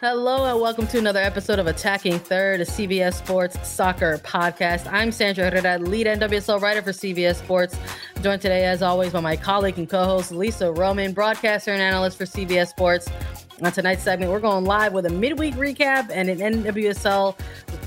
Hello and welcome to another episode of Attacking Third, a CBS Sports soccer podcast. I'm Sandra Herrera, lead NWSL writer for CBS Sports. Joined today, as always, by my colleague and co-host Lisa Roman, broadcaster and analyst for CBS Sports. On tonight's segment, we're going live with a midweek recap and an NWSL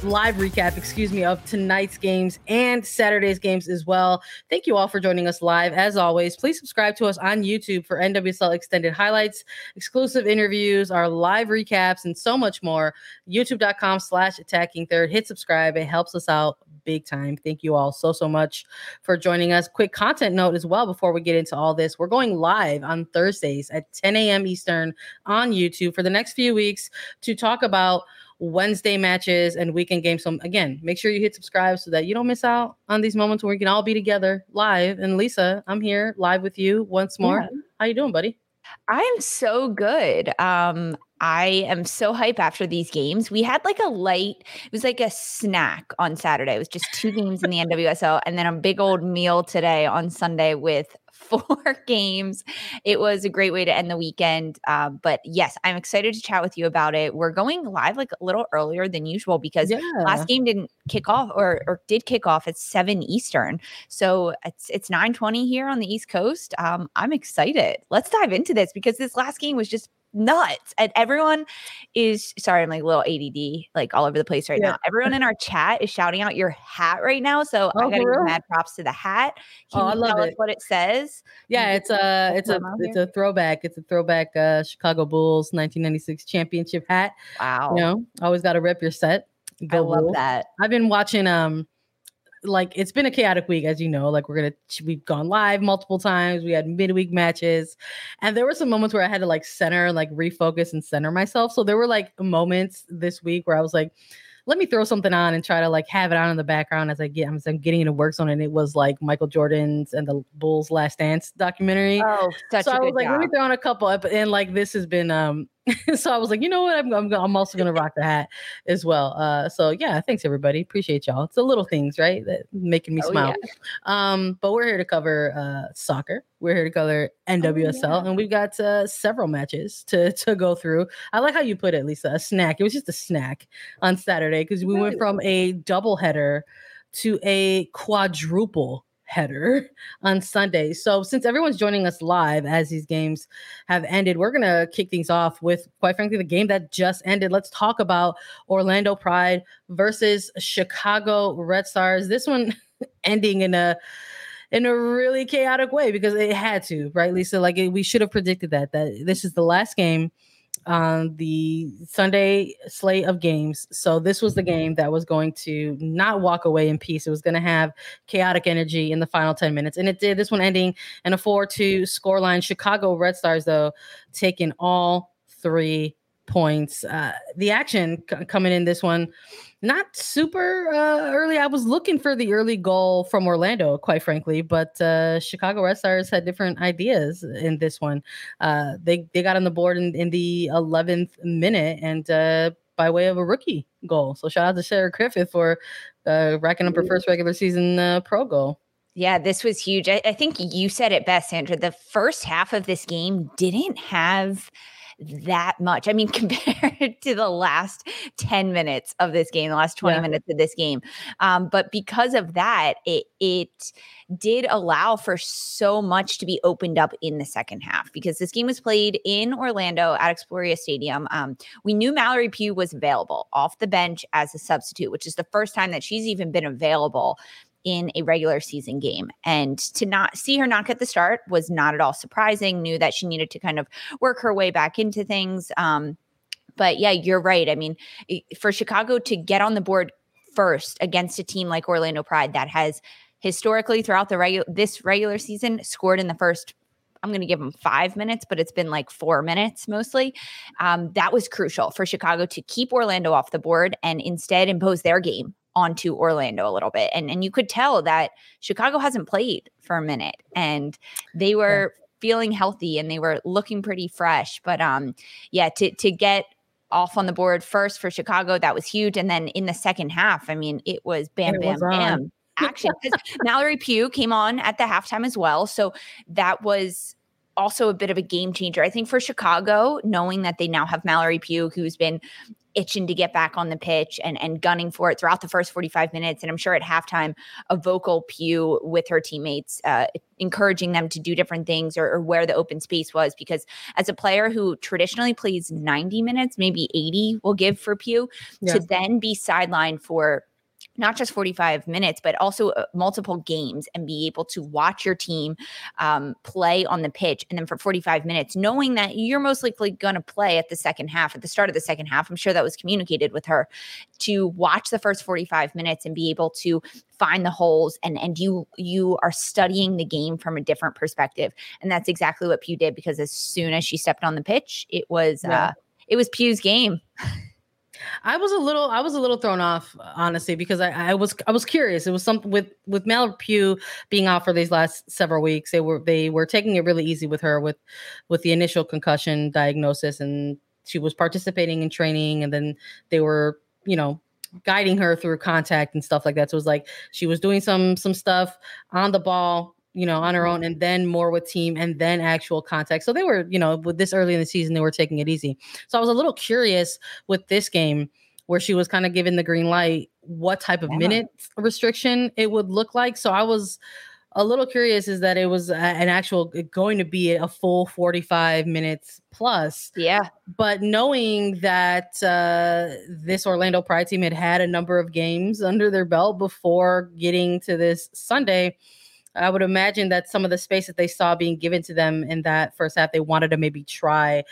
live recap, excuse me, of tonight's games and Saturday's games as well. Thank you all for joining us live. As always, please subscribe to us on YouTube for NWSL extended highlights, exclusive interviews, our live recaps, and so much more. YouTube.com slash attacking third. Hit subscribe. It helps us out big time. Thank you all so, so much for joining us. Quick content note as well before we get into all this. We're going live on Thursdays at 10 a.m. Eastern on YouTube for the next few weeks to talk about Wednesday matches and weekend games. So again, make sure you hit subscribe so that you don't miss out on these moments where we can all be together live. And Lisa, I'm here live with you once more. Yeah. How you doing, buddy? I am so good. Um, I am so hype after these games. We had like a light, it was like a snack on Saturday. It was just two games in the NWSL and then a big old meal today on Sunday with four games. It was a great way to end the weekend. Uh, but yes, I'm excited to chat with you about it. We're going live like a little earlier than usual because yeah. last game didn't kick off or, or did kick off at seven Eastern. So it's it's 9:20 here on the East Coast. Um, I'm excited. Let's dive into this because this last game was just nuts. And everyone is sorry, I'm like a little ADD, like all over the place right yeah. now. Everyone in our chat is shouting out your hat right now. So oh, I gotta give mad props to the hat. Can oh, I love it. what it says? Yeah, it's a it's a it's a throwback. It's a throwback uh Chicago Bulls 1996 championship hat. Wow. You know, always gotta rep your set. Go I love Bulls. that. I've been watching um like it's been a chaotic week, as you know. Like we're gonna we've gone live multiple times. We had midweek matches, and there were some moments where I had to like center, like refocus and center myself. So there were like moments this week where I was like, let me throw something on and try to like have it on in the background as I get as I'm getting into work zone. And it was like Michael Jordan's and the Bulls Last Dance documentary. Oh, such so I was like, job. let me throw on a couple. And like this has been um so I was like, you know what? I'm, I'm, I'm also going to rock the hat as well. Uh, so yeah, thanks everybody. Appreciate y'all. It's the little things, right? That making me oh, smile. Yeah. Um, but we're here to cover uh, soccer. We're here to cover NWSL, oh, yeah. and we've got uh, several matches to to go through. I like how you put it, Lisa. A snack. It was just a snack on Saturday because we went from a double header to a quadruple header on Sunday. So, since everyone's joining us live as these games have ended, we're going to kick things off with, quite frankly, the game that just ended. Let's talk about Orlando Pride versus Chicago Red Stars. This one ending in a in a really chaotic way because it had to, right, Lisa? Like it, we should have predicted that that this is the last game on the Sunday slate of games. So this was the game that was going to not walk away in peace. It was going to have chaotic energy in the final 10 minutes. And it did. This one ending in a 4-2 scoreline. Chicago Red Stars, though, taking all three points. Uh, the action c- coming in this one not super uh, early. I was looking for the early goal from Orlando, quite frankly, but uh, Chicago Red Stars had different ideas in this one. Uh, they they got on the board in, in the 11th minute and uh, by way of a rookie goal. So shout out to Sarah Griffith for uh, racking up her first regular season uh, pro goal. Yeah, this was huge. I, I think you said it best, Sandra. The first half of this game didn't have that much. I mean, compared to the last 10 minutes of this game, the last 20 yeah. minutes of this game. Um, but because of that, it it did allow for so much to be opened up in the second half because this game was played in Orlando at Exploria Stadium. Um, we knew Mallory Pugh was available off the bench as a substitute, which is the first time that she's even been available in a regular season game. And to not see her not get the start was not at all surprising. Knew that she needed to kind of work her way back into things. Um, but yeah, you're right. I mean, for Chicago to get on the board first against a team like Orlando Pride that has historically throughout the regular this regular season scored in the first I'm going to give them five minutes, but it's been like four minutes mostly. Um, that was crucial for Chicago to keep Orlando off the board and instead impose their game onto Orlando a little bit. And and you could tell that Chicago hasn't played for a minute and they were yeah. feeling healthy and they were looking pretty fresh. But um yeah, to to get off on the board first for Chicago, that was huge. And then in the second half, I mean, it was bam, it bam, was bam. Action. Mallory Pugh came on at the halftime as well. So that was also a bit of a game changer. I think for Chicago, knowing that they now have Mallory Pugh, who's been itching to get back on the pitch and and gunning for it throughout the first 45 minutes and i'm sure at halftime a vocal Pugh with her teammates uh, encouraging them to do different things or, or, where the open space was because as a player who traditionally plays 90 minutes maybe 80 will give for Pugh, yeah. to then be sidelined for not just 45 minutes, but also uh, multiple games and be able to watch your team um, play on the pitch. And then for 45 minutes, knowing that you're most likely going to play at the second half, at the start of the second half, I'm sure that was communicated with her to watch the first 45 minutes and be able to find the holes and and you you are studying the game from a different perspective and that's exactly what Pugh did because as soon as she stepped on the pitch it was yeah. uh it was Pugh's game I was a little, I was a little thrown off, honestly, because I, I was, I was curious. It was something with with Mal Pugh being out for these last several weeks. They were, they were taking it really easy with her with, with the initial concussion diagnosis, and she was participating in training, and then they were, you know, guiding her through contact and stuff like that. So it was like she was doing some some stuff on the ball you know, on her own, and then more with team, and then actual contact. So they were, you know, with this early in the season, they were taking it easy. So I was a little curious with this game where she was kind of given the green light, what type of yeah. minute restriction it would look like. So I was a little curious is that it was an actual going to be a full 45 minutes plus. Yeah. But knowing that uh, this Orlando Pride team had had a number of games under their belt before getting to this Sunday, I would imagine that some of the space that they saw being given to them in that first half, they wanted to maybe try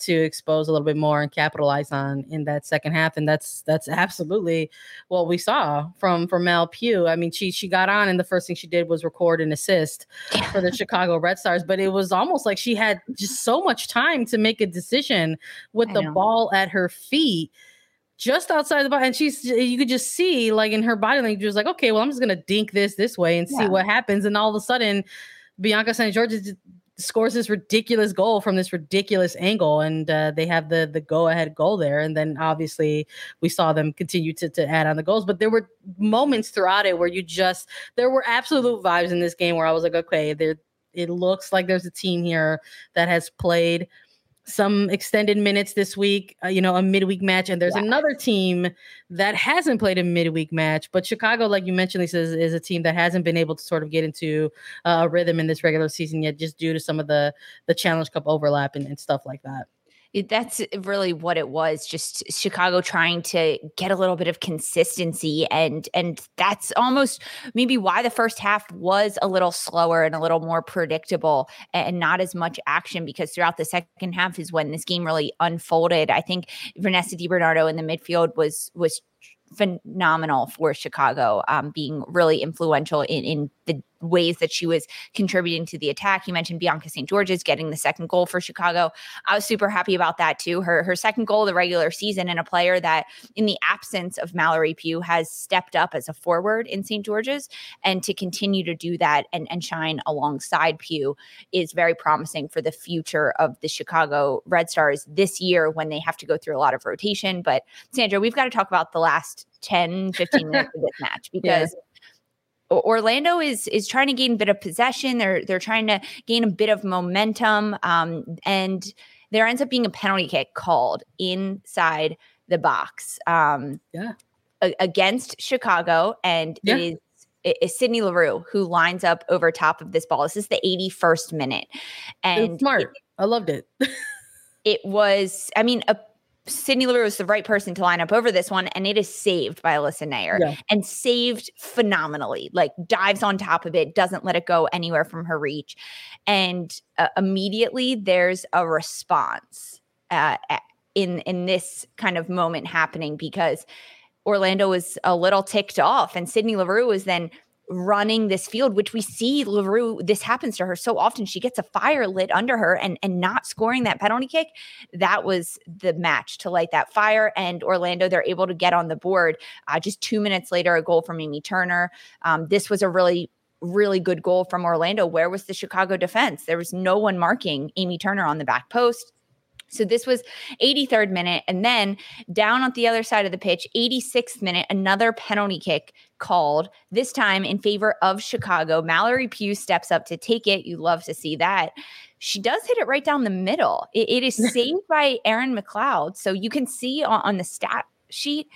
to expose a little bit more and capitalize on in that second half. And that's that's absolutely what we saw from from Mel Pugh. I mean, she she got on and the first thing she did was record an assist for the Chicago Red Stars, but it was almost like she had just so much time to make a decision with I the know. ball at her feet just outside the box, and she's you could just see like in her body language was like, okay, well, I'm just gonna dink this this way and see what happens, and all of a sudden, Bianca St. George scores this ridiculous goal from this ridiculous angle, and uh, they have the the go ahead goal there, and then obviously we saw them continue to to add on the goals, but there were moments throughout it where you just there were absolute vibes in this game where I was like, okay, there it looks like there's a team here that has played some extended minutes this week, uh, you know, a midweek match. And there's yeah. another team that hasn't played a midweek match. But Chicago, like you mentioned, Lisa, is, is a team that hasn't been able to sort of get into uh, a rhythm in this regular season yet, just due to some of the the Challenge Cup overlap and, and stuff like that that's really what it was just chicago trying to get a little bit of consistency and and that's almost maybe why the first half was a little slower and a little more predictable and not as much action because throughout the second half is when this game really unfolded. I think vanessa DiBernardo in the midfield was was phenomenal for chicago um, being really influential in in the ways that she was contributing to the attack. You mentioned Bianca St. George's getting the second goal for Chicago. I was super happy about that too. Her her second goal of the regular season and a player that in the absence of Mallory Pugh has stepped up as a forward in St. George's and to continue to do that and, and shine alongside Pugh is very promising for the future of the Chicago Red Stars this year when they have to go through a lot of rotation. But Sandra, we've got to talk about the last 10, 15 minutes of this match because yeah Orlando is is trying to gain a bit of possession. They're they're trying to gain a bit of momentum, um, and there ends up being a penalty kick called inside the box. Um, yeah. A- against Chicago, and yeah. it is is Sydney Leroux who lines up over top of this ball. This is the 81st minute. And smart. It, I loved it. it was, I mean, a Sydney Leroux is the right person to line up over this one, and it is saved by Alyssa Naeher yeah. and saved phenomenally. Like dives on top of it, doesn't let it go anywhere from her reach, and uh, immediately there's a response uh, in in this kind of moment happening because Orlando was a little ticked off, and Sydney Leroux was then running this field, which we see Leroux, this happens to her so often. She gets a fire lit under her and, and not scoring that penalty kick. That was the match to light that fire. And Orlando, they're able to get on the board. Uh, just two minutes later, a goal from Amy Turner. Um, this was a really really good goal from Orlando. Where was the Chicago defense? There was no one marking Amy Turner on the back post. So this was 83rd minute. And then down at the other side of the pitch, 86th minute, another penalty kick called, this time in favor of Chicago. Mallory Pugh steps up to take it. You love to see that. She does hit it right down the middle. it, it is saved by Erin McLeod. So you can see on, on the stat sheet,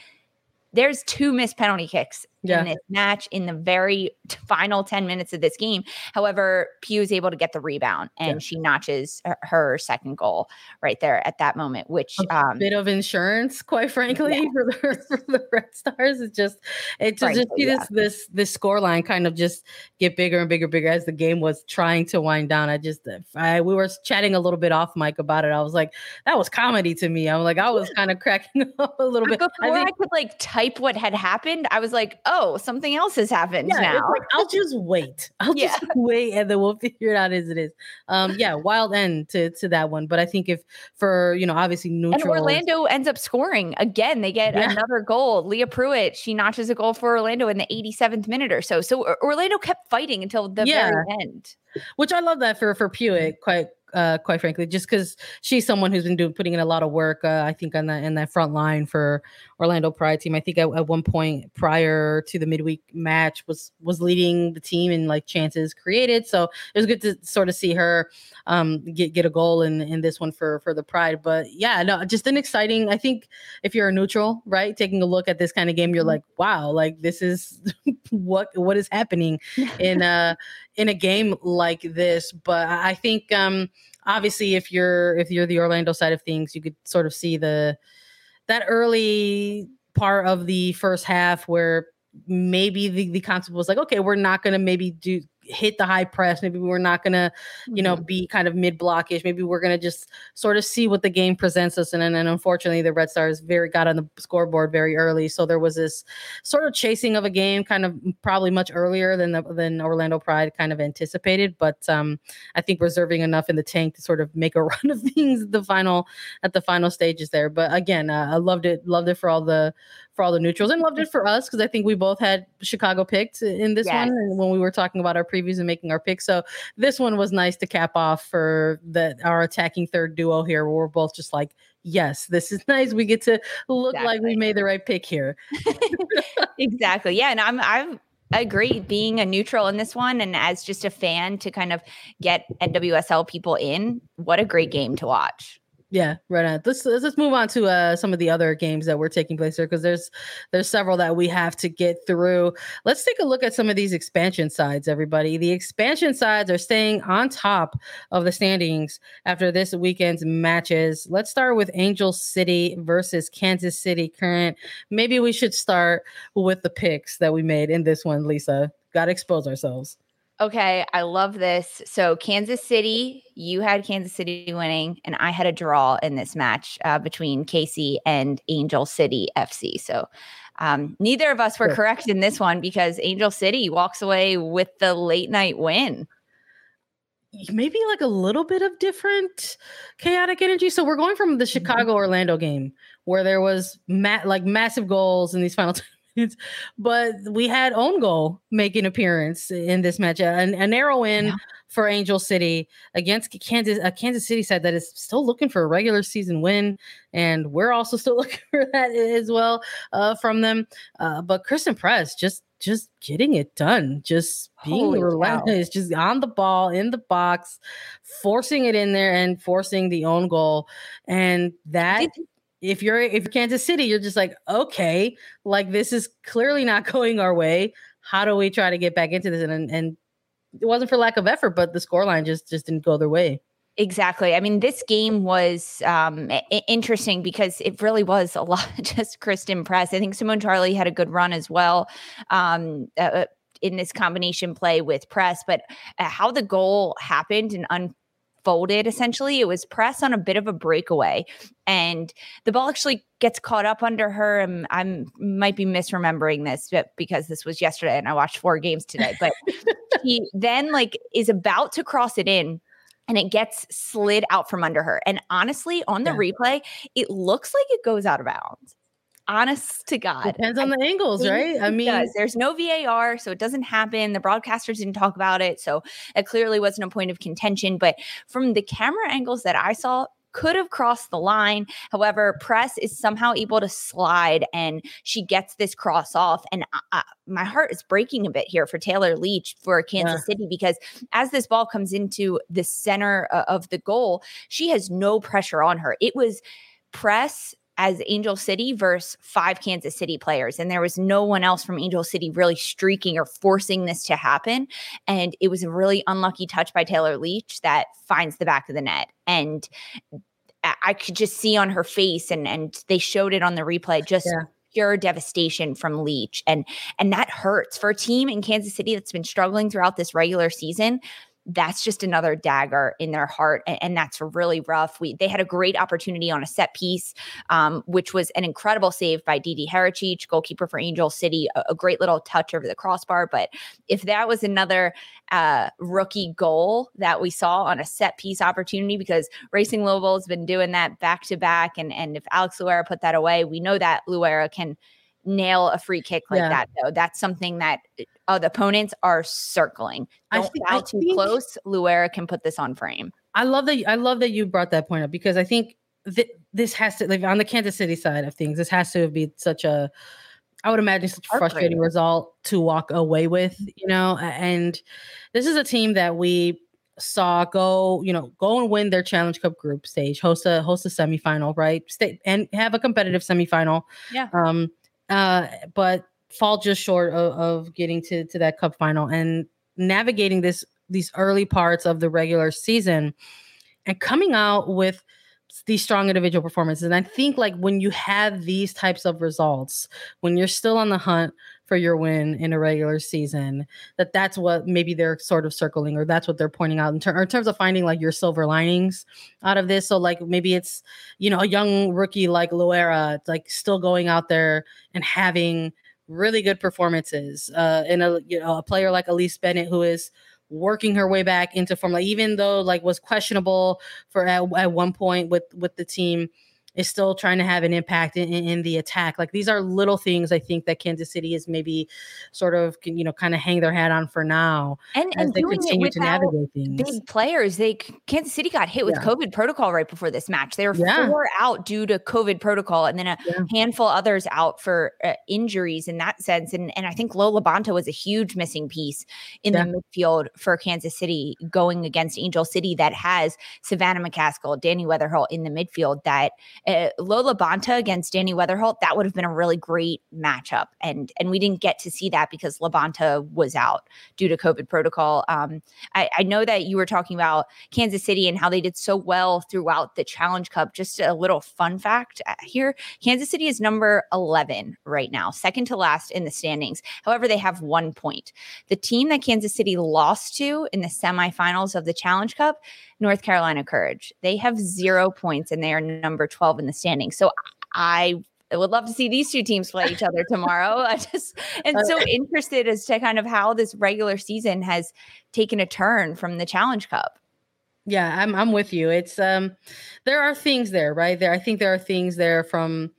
there's two missed penalty kicks yeah. in this match in the very final 10 minutes of this game. However, Pugh is able to get the rebound and yeah. she notches her second goal right there at that moment, which a um, bit of insurance, quite frankly, yeah. for, the, for the Red Stars. It's just it just, just see this this this score line kind of just get bigger and bigger, bigger as the game was trying to wind down. I just I we were chatting a little bit off mic about it. I was like, that was comedy to me. I'm like, I was kind of cracking up a little bit. Before I, think, I could like type what had happened, I was like, oh, something else has happened yeah, now. Like, I'll just wait. I'll yeah. just wait and then we'll figure it out as it is. Um, yeah, wild end to to that one. But I think if for you know, obviously neutral. And Orlando ends up scoring again. They get yeah. another goal. Leah Pruitt, she notches a goal for Orlando in the 87th minute or so. So Orlando kept fighting until the yeah. very end. Which I love that for for Pruitt quite uh, quite frankly, just because she's someone who's been doing putting in a lot of work. Uh, I think on that in that front line for Orlando Pride team. I think at, at, one point prior to the midweek match was was leading the team in like chances created. So it was good to sort of see her um, get get a goal in in this one for for the Pride. But yeah, no, just an exciting. I think if you're a neutral, right, taking a look at this kind of game, you're mm-hmm. like, wow, like this is what what is happening in uh in a game like this. But I think um obviously if you're if you're the Orlando side of things, you could sort of see the that early part of the first half where maybe the, the concept was like, okay, we're not gonna maybe do hit the high press. Maybe we're not going to, you know, mm-hmm. be kind of mid blockish. Maybe we're going to just sort of see what the game presents us. And, and, and unfortunately, the Red Stars very got on the scoreboard very early. So there was this sort of chasing of a game, kind of probably much earlier than the, than Orlando Pride kind of anticipated. But um, I think reserving enough in the tank to sort of make a run of things at the final at the final stages there. But again, uh, I loved it. Loved it for all the for all the neutrals and loved it for us because I think we both had Chicago picked in this yes. one when we were talking about our previews and making our picks. So this one was nice to cap off for the our attacking third duo here where we're both just like, yes, this is nice. We get to look exactly. like we made the right pick here. exactly. Yeah. And I'm I'm agree being a neutral in this one and as just a fan to kind of get NWSL people in, what a great game to watch. Yeah, right on. Let's let's move on to uh, some of the other games that were taking place here because there's there's several that we have to get through. Let's take a look at some of these expansion sides, everybody. The expansion sides are staying on top of the standings after this weekend's matches. Let's start with Angel City versus Kansas City Current. Maybe we should start with the picks that we made in this one, Lisa. Got to expose ourselves. Okay, I love this. So Kansas City, you had Kansas City winning, and I had a draw in this match uh, between KC and Angel City FC. So um, neither of us were sure. correct in this one because Angel City walks away with the late night win. Maybe like a little bit of different chaotic energy. So we're going from the mm-hmm. Chicago Orlando game where there was ma- like massive goals in these final but we had own goal make an appearance in this match, an, a narrow win yeah. for Angel City against Kansas. A Kansas City side that is still looking for a regular season win, and we're also still looking for that as well uh, from them. Uh, but Christen Press just just getting it done, just being Holy relentless, cow. just on the ball in the box, forcing it in there and forcing the own goal. And that if you're if you're Kansas City, you're just like, okay, like this is clearly not going our way. How do we try to get back into this? And and it wasn't for lack of effort, but the scoreline just just didn't go their way. Exactly. I mean, this game was um, interesting because it really was a lot just Christen Press. I think Simone Charley had a good run as well um, uh, uh, in this combination play with Press, but uh, how the goal happened and unfolded essentially, it was Press on a bit of a breakaway, and the ball actually gets caught up under her. Um, and I might be misremembering this but because this was yesterday and I watched four games today, but he then like is about to cross it in and it gets slid out from under her. And honestly, on the yeah. replay, it looks like it goes out of bounds. Honest to God. Depends on I the angles, right? I mean, does. there's no VAR, so it doesn't happen. The broadcasters didn't talk about it. So it clearly wasn't a point of contention. But from the camera angles that I saw, could have crossed the line. However, Press is somehow able to slide and she gets this cross off. And I, my heart is breaking a bit here for Taylor Leach for Kansas yeah. City because as this ball comes into the center uh, of the goal, she has no pressure on her. It was Press as Angel City versus five Kansas City players. And there was no one else from Angel City really streaking or forcing this to happen. And it was a really unlucky touch by Taylor Leach that finds the back of the net. And I could just see on her face, and and they showed it on the replay, just yeah. pure devastation from Leach, and and that hurts for a team in Kansas City that's been struggling throughout this regular season that's just another dagger in their heart and, and, that's really rough. We they had a great opportunity on a set piece um, which was an incredible save by DiDi Haračić, goalkeeper for Angel City a, a, great little touch over the crossbar. But if that was another uh, rookie goal that we saw on a set piece opportunity because Racing Louisville has been doing that back to back and and if Alex Loera put that away we know that Loera can nail a free kick like yeah. that though that's something that uh, the opponents are circling don't I think, foul I too think, close Loera can put this on frame i love that i love that you brought that point up because i think th- this has to like on the kansas city side of things this has to be such a I would imagine such a frustrating result to walk away with, you know. And this is a team that we saw go, you know, go and win their Challenge Cup group stage, host a host a semifinal, right? Stay and have a competitive semifinal. Yeah. Um, uh, but fall just short of, of getting to to that cup final and navigating this these early parts of the regular season and coming out with these strong individual performances. And I think like when you have these types of results, when you're still on the hunt for your win in a regular season that that's what maybe they're sort of circling or that's what they're pointing out in, ter- in terms of finding like your silver linings out of this. So like maybe it's you know a young rookie like Loera like still going out there and having really good performances uh in a you know a player like Elyse Bennett who is working her way back into form. Like even though like was questionable for at, at one point with with the team is still trying to have an impact in, in, the attack. Like these are little things I think that Kansas City is maybe sort of you know kind of hang their hat on for now and, and they continue to navigate things. Big players, they Kansas City got hit with yeah. COVID protocol right before this match. They were yeah. four out due to COVID protocol, and then a yeah. handful others out for uh, injuries in that sense. And and I think Lo LaBonta was a huge missing piece in the midfield for Kansas City going against Angel City that has Savannah McCaskill, Dani Weatherholt in the midfield that uh, Lo LaBonta against Dani Weatherholt, that would have been a really great matchup. And and we didn't get to see that because LaBonta was out due to COVID protocol. Um, I, I know that you were talking about Kansas City and how they did so well throughout the Challenge Cup. Just a little fun fact uh, here Kansas City is number 11 right now, second to last in the standings. However, they have one point. The team that Kansas City lost to in the semifinals of the Challenge Cup North Carolina Courage. They have zero points and they are number 12 in the standings. So I would love to see these two teams play each other tomorrow. I just and so interested as to kind of how this regular season has taken a turn from the Challenge Cup. Yeah, I'm I'm with you. It's um there are things there, right? There I think there are things there from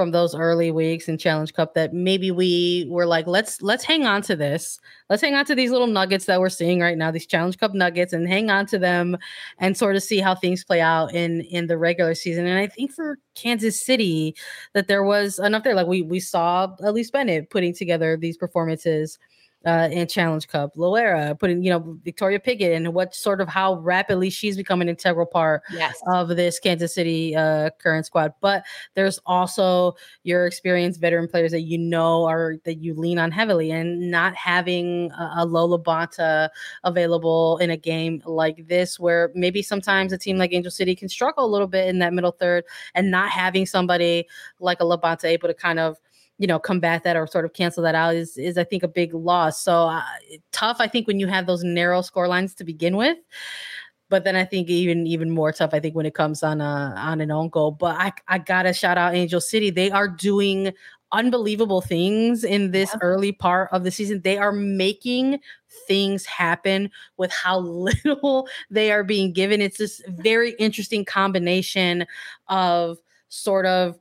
from those early weeks in Challenge Cup that maybe we were like, let's let's hang on to this. Let's hang on to these little nuggets that we're seeing right now, these Challenge Cup nuggets, and hang on to them and sort of see how things play out in in the regular season. And I think for Kansas City, that there was enough there. Like we we saw Elyse Bennett putting together these performances uh, in Challenge Cup, Loera putting, you know, Victoria Pickett and what sort of how rapidly she's become an integral part yes. of this Kansas City uh, current squad. But there's also your experienced veteran players that you know are that you lean on heavily, and not having a, a Lo LaBonta available in a game like this, where maybe sometimes a team like Angel City can struggle a little bit in that middle third, and not having somebody like a LaBonta able to kind of you know combat that or sort of cancel that out is is I think a big loss. So uh, tough I think when you have those narrow score lines to begin with. But then I think even even more tough I think when it comes on a on an own goal. But I I gotta shout out Angel City. They are doing unbelievable things in this yeah. early part of the season. They are making things happen with how little they are being given. It's this very interesting combination of sort of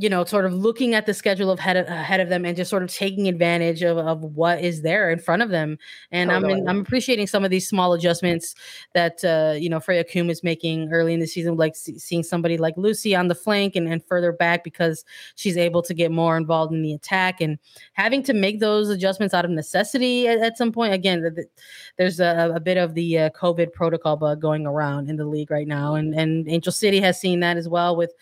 you know, sort of looking at the schedule of head of, ahead of them and just sort of taking advantage of, of what is there in front of them. And totally. I'm in, I'm appreciating some of these small adjustments that uh, you know Freya Coombe is making early in the season, like see, seeing somebody like Lussi on the flank and, and further back because she's able to get more involved in the attack and having to make those adjustments out of necessity at, at some point. Again, the, the, there's a, a, bit of the uh, COVID protocol bug going around in the league right now, and and Angel City has seen that as well with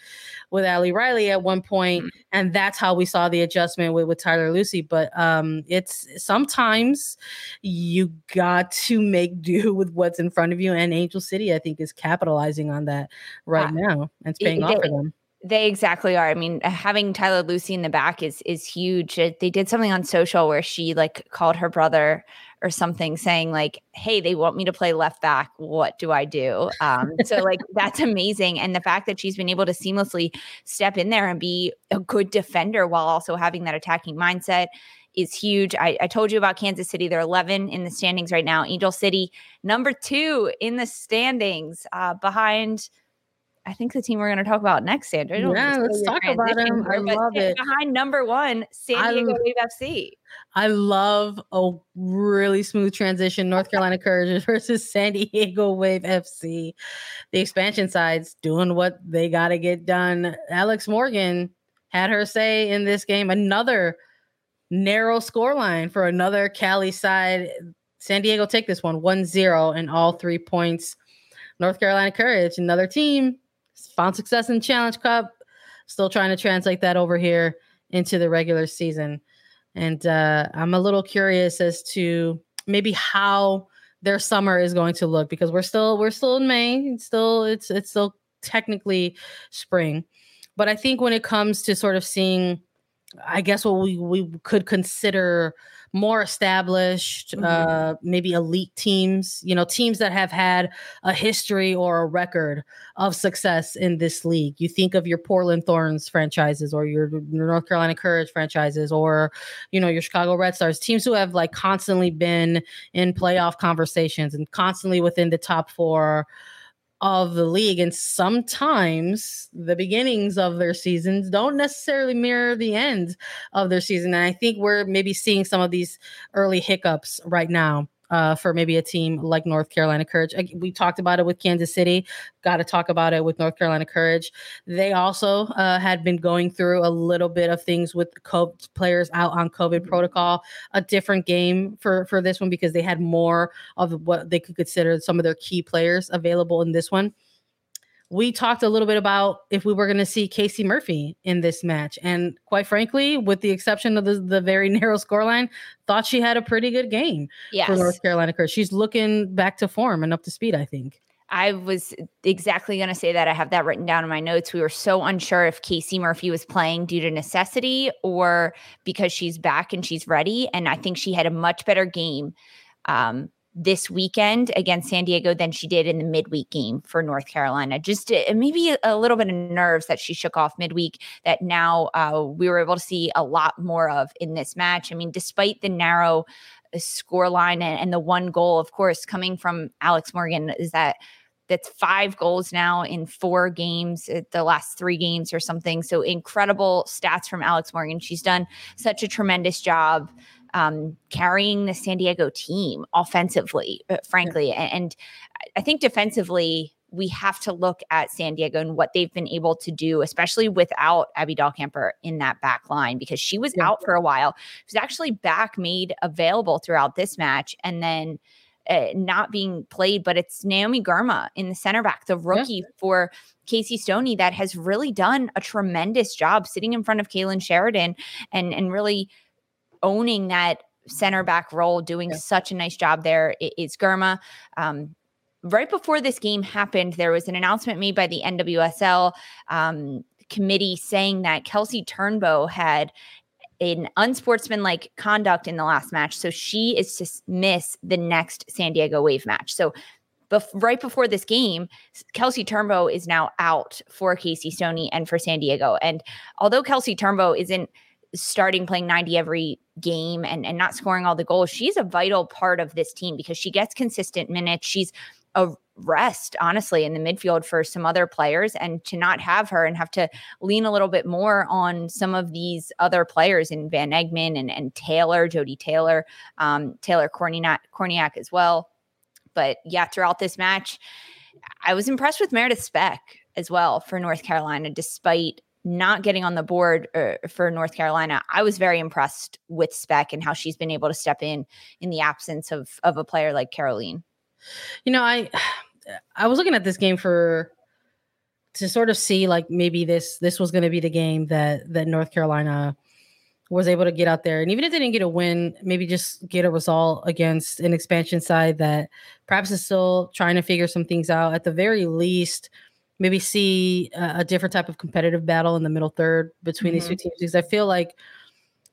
with Ali Riley at one point, mm. and that's how we saw the adjustment with, with Tyler Lussi. But um, it's sometimes you got to make do with what's in front of you, and Angel City, I think, is capitalizing on that right uh, now and it's paying it, off for them. They exactly are. I mean, having Tyler Lussi in the back is is huge. They did something on social where she like called her brother or something saying like hey they want me to play left back what do i do um, so like that's amazing and the fact that she's been able to seamlessly step in there and be a good defender while also having that attacking mindset is huge. I, I, told you about Kansas City. They're 11 in the standings right now. Angel City, number two in the standings, uh, behind I think the team we're going to talk about next, Sandra. Yeah, let's talk about them. I love it. Behind number one, San Diego I, Wave FC. I love a really smooth transition. North Carolina Courage versus San Diego Wave FC. The expansion sides doing what they got to get done. Alex Morgan had her say in this game. Another narrow score line for another Cali side. San Diego take this one 1 0 and all three points. North Carolina Courage, another team found success in Challenge Cup. Still trying to translate that over here into the regular season. And uh, I'm a little curious as to maybe how their summer is going to look because we're still we're still in May. It's still it's it's still technically spring. But I think when it comes to sort of seeing, I guess what we we could consider more established, mm-hmm. uh, maybe elite teams, you know, teams that have had a history or a record of success in this league. You think of your Portland Thorns franchises or your North Carolina Courage franchises or, you know, your Chicago Red Stars, teams who have like constantly been in playoff conversations and constantly within the top four of the league. And sometimes the beginnings of their seasons don't necessarily mirror the end of their season. And I think we're maybe seeing some of these early hiccups right now uh, for maybe a team like North Carolina Courage. We talked about it with Kansas City. Got to talk about it with North Carolina Courage. They also uh, had been going through a little bit of things with COVID players out on COVID mm-hmm. protocol. A different game for for this one because they had more of what they could consider some of their key players available in this one we talked a little bit about if we were going to see Casey Murphy in this match. And quite frankly, with the exception of the, the very narrow scoreline, thought she had a pretty good game yes. for North Carolina. She's looking back to form and up to speed, I think. I was exactly going to say that. I have that written down in my notes. We were so unsure if Casey Murphy was playing due to necessity or because she's back and she's ready. And I think she had a much better game um, this weekend against San Diego than she did in the midweek game for North Carolina. Just uh, maybe a, little bit of nerves that she shook off midweek that now uh, we were able to see a lot more of in this match. I mean, despite the narrow uh, score line and, and the one goal, of course, coming from Alex Morgan, is that that's five goals now in four games, uh, the last three games or something. So incredible stats from Alex Morgan. She's done such a tremendous job um, carrying the San Diego team offensively, uh, frankly. Yeah. And I think defensively, we have to look at San Diego and what they've been able to do, especially without Abby Dahlkemper in that back line, because she was yeah. out for a while. She was actually back made available throughout this match. And then uh, not being played, but it's Naomi Girma in the center back, the rookie yeah. for Casey Stoney that has really done a tremendous job sitting in front of Kailen Sheridan and and really owning that center back role, doing yeah. such a nice job there. It, it's Girma. Um, right before this game happened, there was an announcement made by the NWSL um, committee saying that Kelsey Turnbow had an unsportsmanlike conduct in the last match. So she is to miss the next San Diego Wave match. So bef- right before this game, Kelsey Turnbow is now out for Casey Stoney and for San Diego. And although Kelsey Turnbow isn't starting playing 90 every game and, and not scoring all the goals, she's a vital part of this team because she gets consistent minutes. She's a rest, honestly, in the midfield for some other players. And to not have her and have to lean a little bit more on some of these other players in Van Egmond and, and Taylor, Jodie Taylor, um, Taylor Kornieck, Kornieck as well. But yeah, throughout this match, I was impressed with Meredith Speck as well for North Carolina, despite not getting on the board uh, for North Carolina. I was very impressed with Speck and how she's been able to step in in the absence of of a player like Caroline. You know, I I was looking at this game for to sort of see like maybe this this was going to be the game that that North Carolina was able to get out there and even if they didn't get a win maybe just get a result against an expansion side that perhaps is still trying to figure some things out at the very least maybe see a, a different type of competitive battle in the middle third between mm-hmm. these two teams because i feel like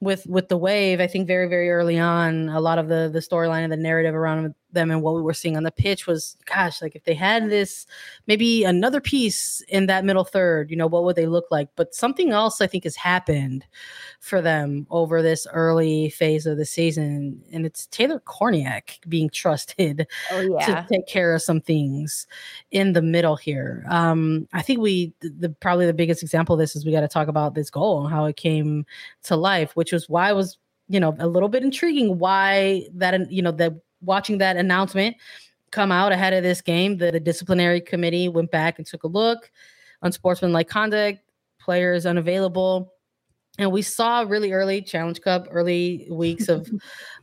with with the wave i think very very early on a lot of the the storyline and the narrative around them and what we were seeing on the pitch was gosh like if they had this maybe another piece in that middle third you know what would they look like but something else i think has happened for them over this early phase of the season and it's taylor kornieck being trusted oh, yeah. to take care of some things in the middle here um i think we the probably the biggest example of this is we got to talk about this goal and how it came to life which was why I was you know a little bit intriguing why that you know that watching that announcement come out ahead of this game, the, the disciplinary committee went back and took a look on sportsmanlike conduct, players unavailable. And we saw really early Challenge Cup, early weeks of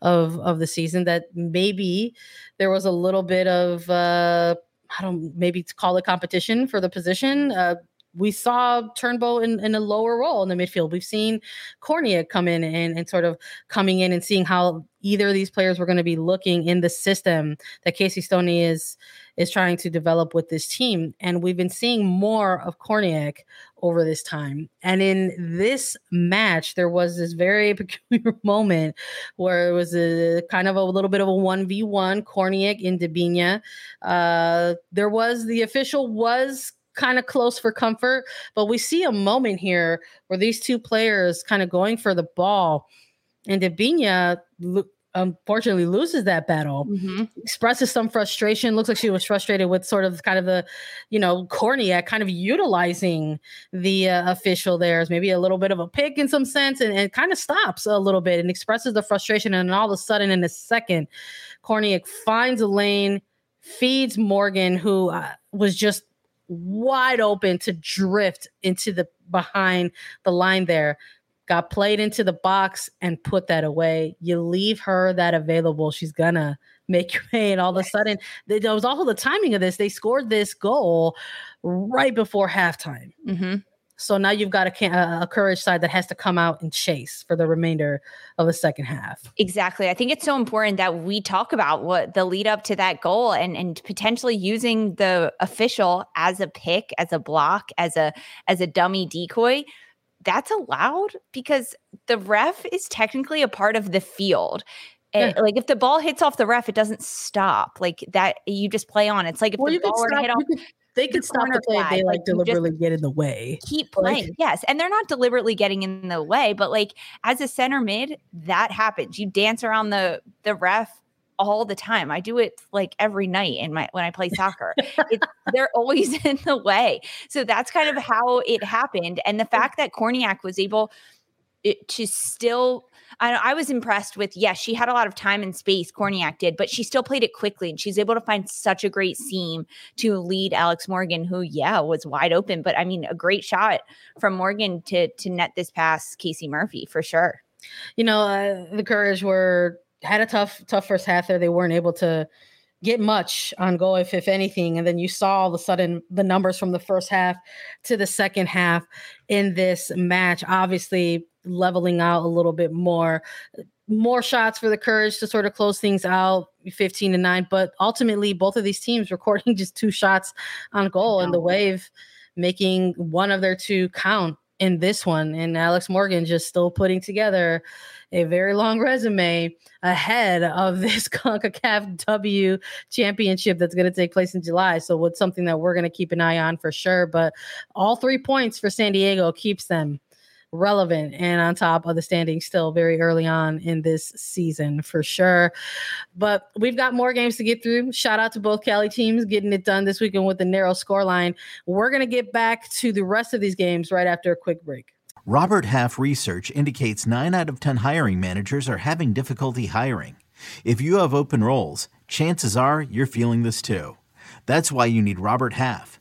of of the season that maybe there was a little bit of uh I don't maybe call it competition for the position. Uh, we saw Turnbow in, in a lower role in the midfield. We've seen Kornieck come in and, and sort of coming in and seeing how either of these players were going to be looking in the system that Casey Stoney is is trying to develop with this team. And we've been seeing more of Kornieck over this time. And in this match, there was this very peculiar moment where it was a kind of a little bit of a 1v1 Kornieck in Debinha. Uh, there was the official was kind of close for comfort. But we see a moment here where these two players kind of going for the ball, and Debinha unfortunately loses that battle, mm-hmm. expresses some frustration. Looks like she was frustrated with sort of kind of the, you know, Kornieck kind of utilizing the uh, official there as maybe a little bit of a pick in some sense and, and kind of stops a little bit and expresses the frustration. And all of a sudden, in a second, Kornieck finds a lane, feeds Morgan, who uh, was just wide open to drift into the behind the line there. Got played into the box and put that away. You leave her that available, she's gonna make your pay. And all of a sudden, there was also the timing of this. They scored this goal right before halftime. Mm-hmm. So now you've got a, a courage side that has to come out and chase for the remainder of the second half. Exactly. I think it's so important that we talk about what the lead up to that goal and and potentially using the official as a pick, as a block, as a as a dummy decoy. That's allowed because the ref is technically a part of the field. Eh, yeah. like if the ball hits off the ref, it doesn't stop. Like that, you just play on. It's like if well, the ball were to hit off, they could stop the play if they like, like deliberately get in the way. Keep playing. Like, yes. And they're not deliberately getting in the way, but like as a center mid, that happens. You dance around the the ref all the time. I do it like every night in my when I play soccer. they're always in the way. So that's kind of how it happened. And the fact that Kornieck was able it, to still I, I, was impressed with yes she had a lot of time and space Kornieck did but she still played it quickly and she's able to find such a great seam to lead alex morgan who yeah was wide open but i mean a great shot from morgan to to net this past casey murphy for sure. You know uh, the courage were had a tough tough first half there. They weren't able to get much on goal if, if anything and then you saw all of a sudden the numbers from the first half to the second half in this match. Obviously leveling out a little bit more more shots for the courage to sort of close things out 15 to 9 but ultimately both of these teams recording just two shots on goal and the wave making one of their two count in this one and alex morgan just still putting together a very long resume ahead of this CONCACAF W championship that's going to take place in July. So, what's something that we're going to keep an eye on for sure. But all three points for San Diego keeps them relevant and on top of the standings still very early on in this season for sure. But we've got more games to get through. Shout out to both Cali teams getting it done this weekend with the narrow scoreline. We're going to get back to the rest of these games right after a quick break. Robert Half research indicates 9 out of 10 hiring managers are having difficulty hiring. If you have open roles, chances are you're feeling this too. That's why you need Robert Half.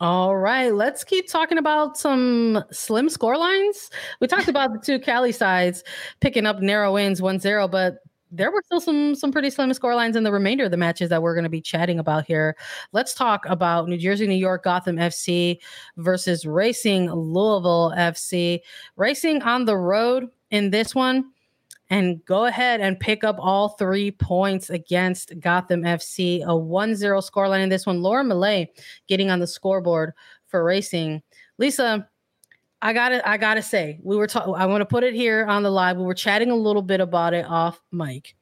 All right, let's keep talking about some slim score lines. We talked about the two Cali sides picking up narrow wins 1-0, but there were still some some pretty slim score lines in the remainder of the matches that we're going to be chatting about here. Let's talk about New Jersey, New York, Gotham FC versus Racing Louisville FC. Racing on the road in this one and go ahead and pick up all three points against Gotham FC. A 1 0 scoreline in this one. Laura Milliet getting on the scoreboard for racing. Lisa, I gotta, I gotta say, we were talking. I want to put it here on the live. We were chatting a little bit about it off mic,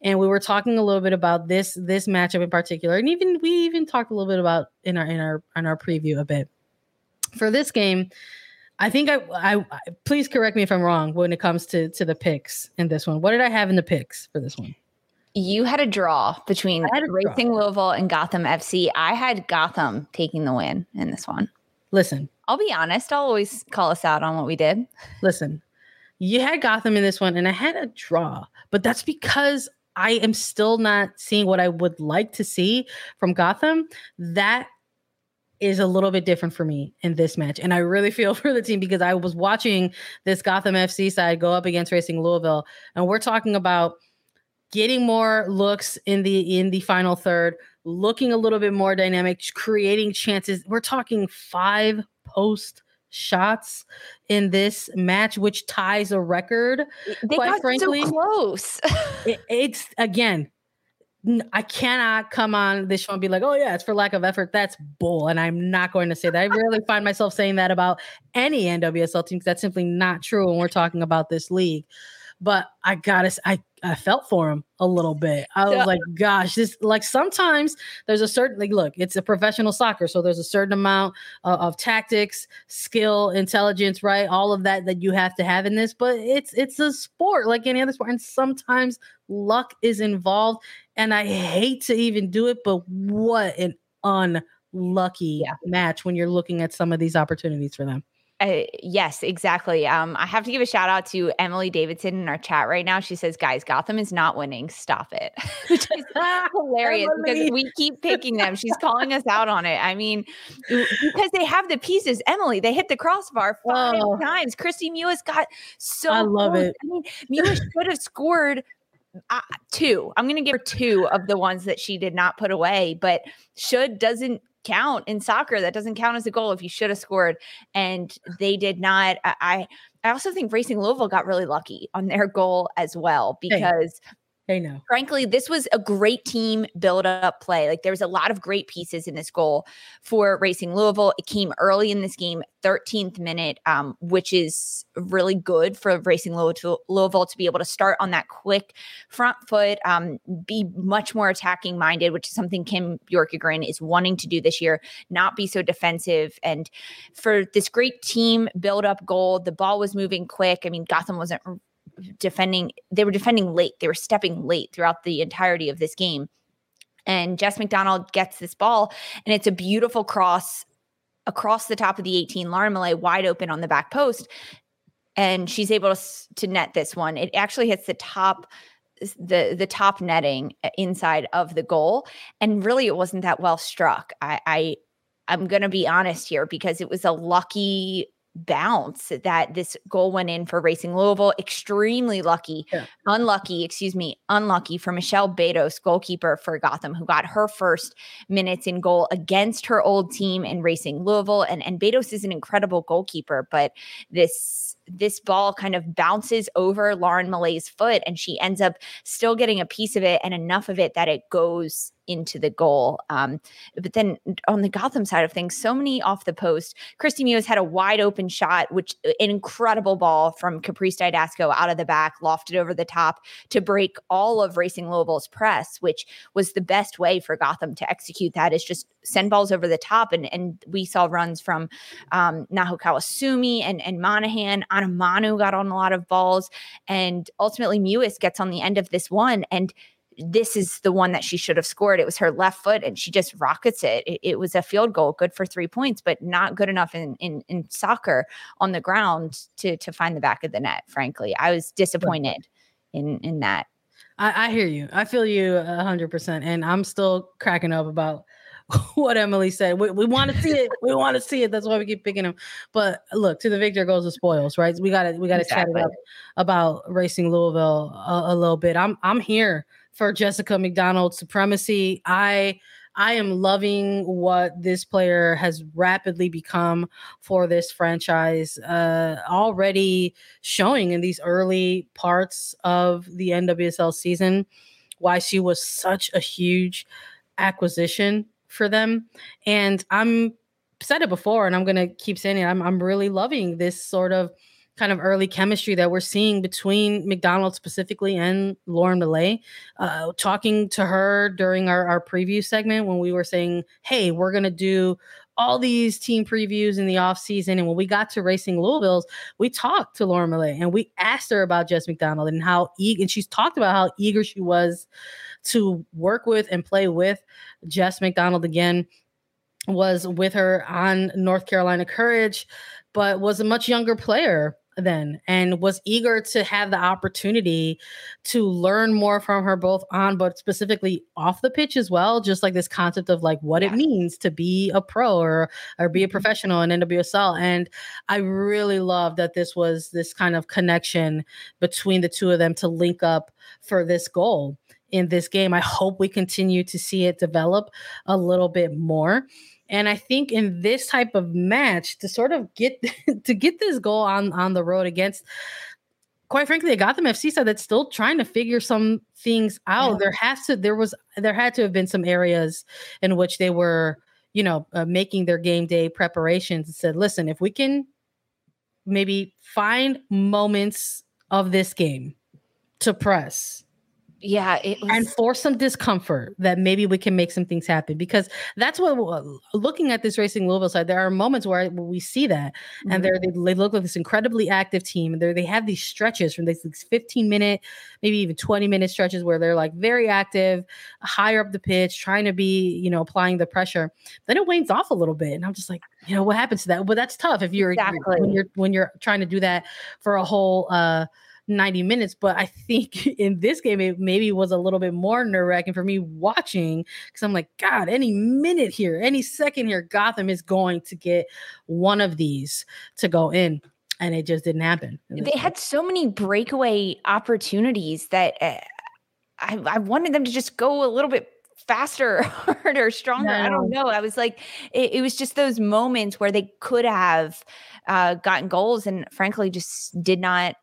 and we were talking a little bit about this this matchup in particular, and even we even talked a little bit about in our in our in our preview a bit for this game. I think I, I, I please correct me if I'm wrong when it comes to to the picks in this one. What did I have in the picks for this one? You had a draw between a Racing draw. Louisville and Gotham FC. I had Gotham taking the win in this one. Listen, I'll be honest. I'll always call us out on what we did. Listen, you had Gotham in this one, and I had a draw, but that's because I am still not seeing what I would like to see from Gotham. That is a little bit different for me in this match. And I really feel for the team because I was watching this Gotham FC side go up against Racing Louisville. And we're talking about getting more looks in the in the final third, looking a little bit more dynamic, creating chances. We're talking five post shots in this match, which ties a record. They quite frankly, so close. it, it's again I cannot come on this show and be like, oh, yeah, it's for lack of effort. That's bull. And I'm not going to say that. I rarely find myself saying that about any NWSL team because that's simply not true when we're talking about this league. But I got to, I I felt for him a little bit. I was yeah. like, gosh, this like sometimes there's a certain like look, it's a professional soccer, so there's a certain amount of, of tactics, skill, intelligence, right? All of that that you have to have in this, but it's it's a sport like any other sport, and sometimes luck is involved. And I hate to even do it, but what an unlucky yeah. match when you're looking at some of these opportunities for them. Uh, yes, exactly. Um, I have to give a shout out to Emily Davidson in our chat right now. She says, "Guys, Gotham is not winning. Stop it," which is hilarious because we keep picking them. She's calling us out on it. I mean, because they have the pieces. Emily, they hit the crossbar five oh. times. Kristie Mewis got so. I love close. it. I mean, Mewis should have scored uh, two. I'm going to give her two of the ones that she did not put away, but should doesn't count in soccer. That doesn't count as a goal if you should have scored. And they did not. I I also think Racing Louisville got really lucky on their goal as well because know. Frankly, this was a great team build up play. Like there was a lot of great pieces in this goal for Racing Louisville. It came early in this game, 13th minute, um, which is really good for Racing Louisville to be able to start on that quick front foot, um, be much more attacking minded, which is something Kim Bjorkegren is wanting to do this year, not be so defensive. And for this great team build up goal, the ball was moving quick. I mean, Gotham wasn't defending, they were defending late. They were stepping late throughout the entirety of this game. And Jess McDonald gets this ball, and it's a beautiful cross across the top of the 18. Lauren Milliet wide open on the back post. And she's able to, to net this one. It actually hits the top the the top netting uh, inside of the goal and really it wasn't that well struck i i i'm gonna be honest here because it was a lucky bounce that this goal went in for Racing Louisville. Extremely lucky, yeah. unlucky, excuse me, unlucky for Michelle Betos, goalkeeper for Gotham, who got her first minutes in goal against her old team in Racing Louisville. And, and Betos is an incredible goalkeeper, but this this ball kind of bounces over Lauren Milliet's foot and she ends up still getting a piece of it and enough of it that it goes into the goal. Um, but then on the Gotham side of things, so many off the post. Kristie Mewis had a wide open shot, which uh, an incredible ball from Caprice Dydasco out of the back, lofted over the top to break all of Racing Louisville's press, which was the best way for Gotham to execute that is just send balls over the top. And and we saw runs from um, Naho Kawasumi and, and Monaghan. Onumonu got on a lot of balls. And ultimately Mewis gets on the end of this one. And this is the one that she should have scored. It was her left foot, and she just rockets it. It, it was a field goal, good for three points, but not good enough in, in in soccer on the ground to to find the back of the net. Frankly, I was disappointed in in that. I, I hear you. I feel you hundred percent, and I'm still cracking up about what Emily said. We, we want to see it. We want to see it. That's why we keep picking them. But look, to the victor goes the spoils, right? We got to we got to exactly. chat about racing Louisville a, a little bit. I'm I'm here for Jessica McDonald supremacy. I I am loving what this player has rapidly become for this franchise. Uh, already showing in these early parts of the NWSL season why she was such a huge acquisition for them. And I'm said it before, and I'm gonna keep saying it. I'm I'm really loving this sort of kind of early chemistry that we're seeing between McDonald specifically and Lauren Milliet. Uh, talking to her during our, our preview segment when we were saying, hey, we're going to do all these team previews in the off season. And when we got to Racing Louisville's, we talked to Lauren Milliet and we asked her about Jess McDonald and how eager, and she's talked about how eager she was to work with and play with Jess McDonald again was with her on North Carolina Courage, but was a much younger player then and was eager to have the opportunity to learn more from her both on but specifically off the pitch as well just like this concept of like what it means to be a pro or or be a mm-hmm. professional in NWSL and I really love that this was this kind of connection between the two of them to link up for this goal in this game. I hope we continue to see it develop a little bit more and I think in this type of match, to sort of get to get this goal on on the road against, quite frankly, a Gotham FC side that's still trying to figure some things out. Yeah. There has to there was there had to have been some areas in which they were, you know, uh, making their game day preparations and said, listen, if we can maybe find moments of this game to press yeah was- and for some discomfort that maybe we can make some things happen because that's what looking at this racing louisville side there are moments where, we see that mm-hmm. and they're they, they, look like this incredibly active team and they they have these stretches from these 15 minute maybe even 20 minute stretches where they're like very active higher up the pitch trying to be you know applying the pressure then it wanes off a little bit and i'm just like you know what happens to that but that's tough if you're, exactly. you're when you're when you're trying to do that for a whole uh 90 minutes. But I think in this game, it maybe was a little bit more nerve wracking for me watching because I'm like, God, any minute here, any second here, Gotham is going to get one of these to go in. And it just didn't happen. They had so many breakaway opportunities that uh, I, I wanted them to just go a little bit faster, harder, stronger. No. I don't know. I was like, it, it, was just those moments where they could have uh, gotten goals and frankly just did not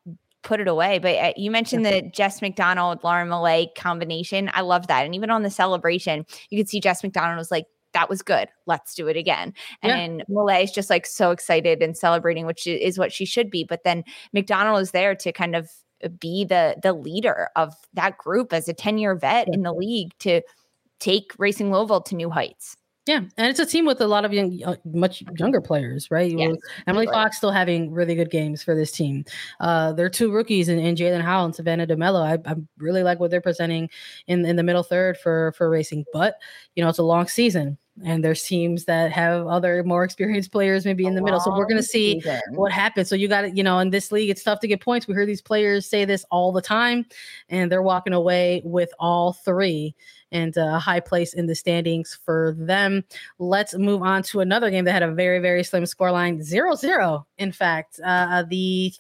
put it away. But uh, you mentioned the Jess McDonald, Lauren Milliet combination. I love that. And even on the celebration, you could see Jess McDonald was like, that was good. Let's do it again. Yeah. And Milliet is just like so excited and celebrating, which is what she should be. But then McDonald is there to kind of uh, be the the leader of that group as a 10 year vet in the league to take Racing Louisville to new heights. Yeah, and it's a team with a lot of young, uh, much younger players, right? Yes, Emily Fox still having really good games for this team. Uh, there are two rookies in, in Jaelin Howell and Savannah DeMelo. I, I, really like what they're presenting in in the middle third for for racing, but you know it's a long season. And there's teams that have other more experienced players maybe in the middle. So we're going to see what happens. So you got to, you know, in this league, it's tough to get points. We hear these players say this all the time, and they're walking away with all three and a high place in the standings for them. Let's move on to another game that had a very, very slim scoreline 0 0. In fact, uh, the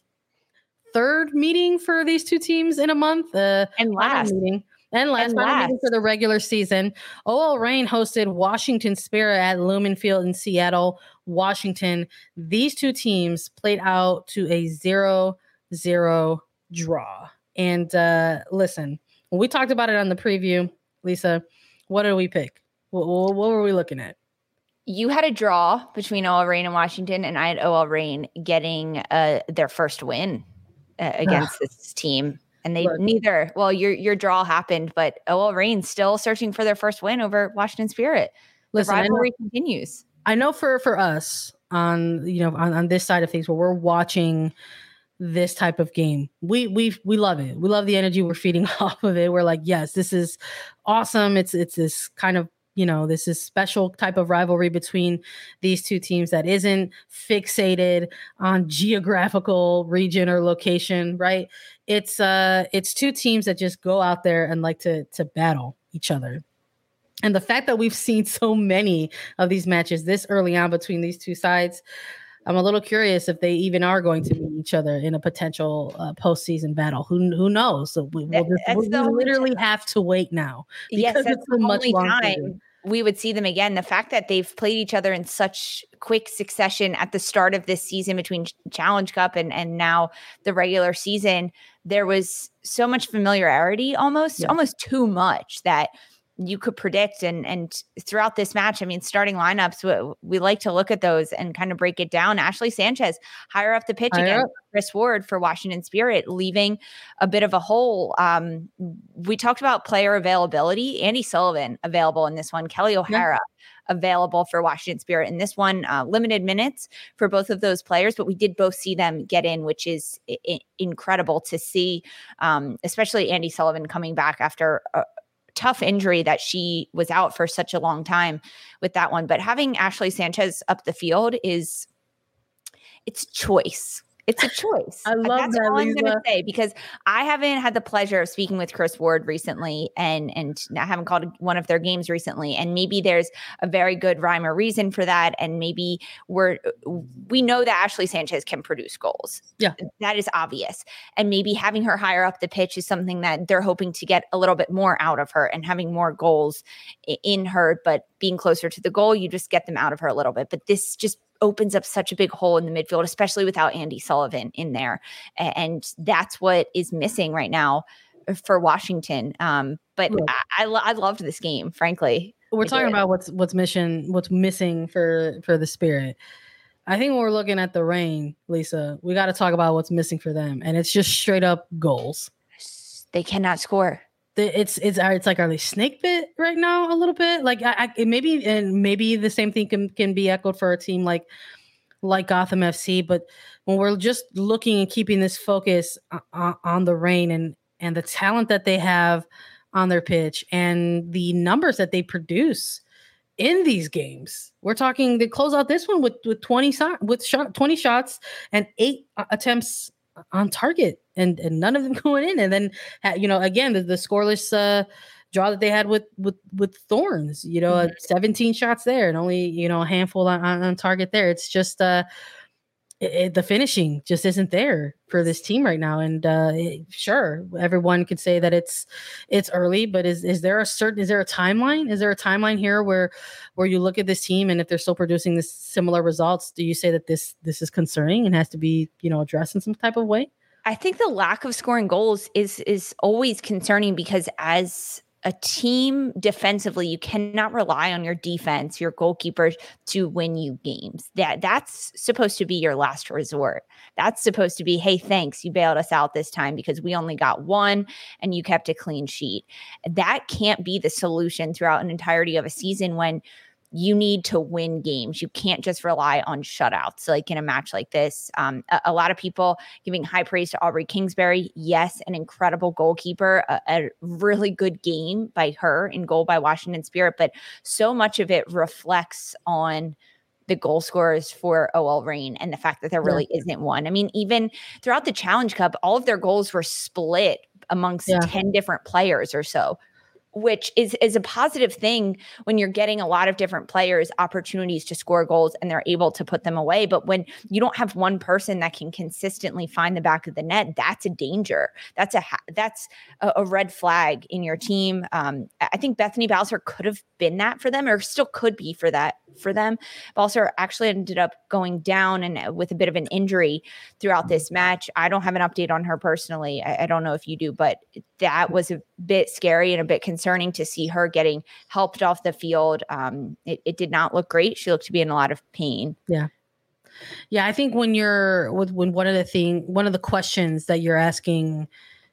third meeting for these two teams in a month. Uh, and last meeting. And last, last. for the regular season, OL Reign hosted Washington Spirit at Lumen Field in Seattle, Washington. These two teams played out to a 0 0 draw. And uh, listen, we talked about it on the preview. Lisa, what did we pick? What, what, what were we looking at? You had a draw between OL Reign and Washington, and I had OL Reign getting uh, their first win uh, against this team. And they Look. neither. Well, your your draw happened, but oh, OL Reign still searching for their first win over Washington Spirit. The rivalry I know, continues. I know for for us on you know on, on this side of things where we're watching this type of game. We we we love it. We love the energy we're feeding off of it. We're like, yes, this is awesome. It's it's this kind of you know this is special type of rivalry between these two teams that isn't fixated on geographical region or location right it's uh it's two teams that just go out there and like to to battle each other and the fact that we've seen so many of these matches this early on between these two sides I'm a little curious if they even are going to meet each other in a potential uh, postseason battle. Who who knows? So we, we'll just, we literally time. have to wait now. Yes, that's the only time we would see them again. The fact that they've played each other in such quick succession at the start of this season between Challenge Cup and and now the regular season, there was so much familiarity, almost yeah. almost too much that you could predict and and throughout this match i mean starting lineups we, we, like to look at those and kind of break it down. Ashley sanchez higher up the pitch again kris ward for washington spirit leaving a bit of a hole. Um, we talked about player availability andi sullivan available in this one kelley o'hara yeah available for Washington Spirit in this one. Uh, limited minutes for both of those players, but we did both see them get in, which is I- incredible to see, um, especially andi Sullivan coming back after a, tough injury that she was out for such a long time with that one. But having Ashley Sanchez up the field is it's choice. It's a choice. I uh, love That's that, all I'm going to say because I haven't had the pleasure of speaking with Kris Ward recently, and and I haven't called one of their games recently. And maybe there's a very good rhyme or reason for that. And maybe we're we know that Ashley Sanchez can produce goals. Yeah, that is obvious. And maybe having her higher up the pitch is something that they're hoping to get a little bit more out of her and having more goals in her. But being closer to the goal, you just get them out of her a little bit. But this just opens up such a big hole in the midfield, especially without Andi Sullivan in there. And that's what is missing right now for Washington. Um, but. I, I, I loved this game, frankly. We're I talking did. about what's what's mission what's missing for for the Spirit. I think when we're looking at the Reign, Lisa, we got to talk about what's missing for them, and it's just straight up goals. They cannot score. It's it's it's like are they snake bit right now a little bit like I, I maybe and maybe the same thing can can be echoed for a team like like Gotham FC but when we're just looking and keeping this focus on, on the Reign and and the talent that they have on their pitch and the numbers that they produce in these games. We're talking they close out this one with with 20 with shot 20 shots and eight attempts on target and, and none of them going in and then you know again the, the scoreless uh draw that they had with with with thorns you know mm-hmm. 17 shots there and only you know a handful on, on target there it's just uh it, the finishing just isn't there for this team right now. And uh, it, sure, everyone could say that it's it's early, but is is there a certain is there a timeline? Is there a timeline here where where you look at this team and if they're still producing this similar results, do you say that this this is concerning and has to be you know addressed in some type of way? I think the lack of scoring goals is is always concerning because as a team defensively, you cannot rely on your defense, your goalkeeper to win you games. That that's supposed to be your last resort. That's supposed to be, hey, thanks, you bailed us out this time because we only got one and you kept a clean sheet. That can't be the solution throughout an entirety of a season when you need to win games. You can't just rely on shutouts like in a match like this. Um, a, a, lot of people giving high praise to Aubrey Kingsbury. Yes, an incredible goalkeeper, a, a, really good game by her in goal by Washington Spirit, but so much of it reflects on the goal scorers for OL Reign and the fact that there really yeah. isn't one. I mean, even throughout the Challenge Cup, all of their goals were split amongst yeah. 10 different players or so which is is a positive thing when you're getting a lot of different players opportunities to score goals and they're able to put them away. But when you don't have one person that can consistently find the back of the net that's a danger. That's a that's a, red flag in your team. Um, i think bethany balcer could have been that for them or still could be for that for them. Balcer actually ended up going down and uh, with a bit of an injury throughout this match. I don't have an update on her personally. I, I don't know if you do but that was a bit scary and a bit concerning to see her getting helped off the field. Um, it, it did not look great. She looked to be in a lot of pain. Yeah. Yeah, I think when you're with when one of the thing one of the questions that you're asking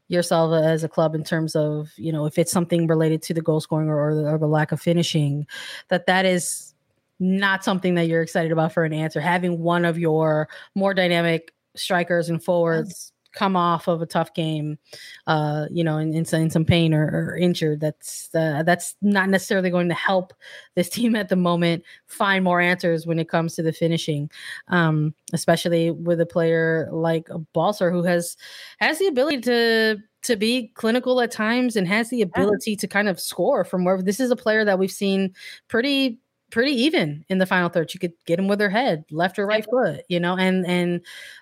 yourself as a club in terms of you know if it's something related to the goal scoring or, or, the, or the lack of finishing, that that is not something that you're excited about for an answer. Having one of your more dynamic strikers and forwards come off of a tough game, uh, you know, in, in, in some pain or, or injured, that's uh, that's not necessarily going to help this team at the moment find more answers when it comes to the finishing, um, especially with a player like Balcer who has has the ability to to be clinical at times and has the ability to kind of score from where this is a player that we've seen pretty pretty even in the final third. You could get them with their head, left or right foot, you know, and and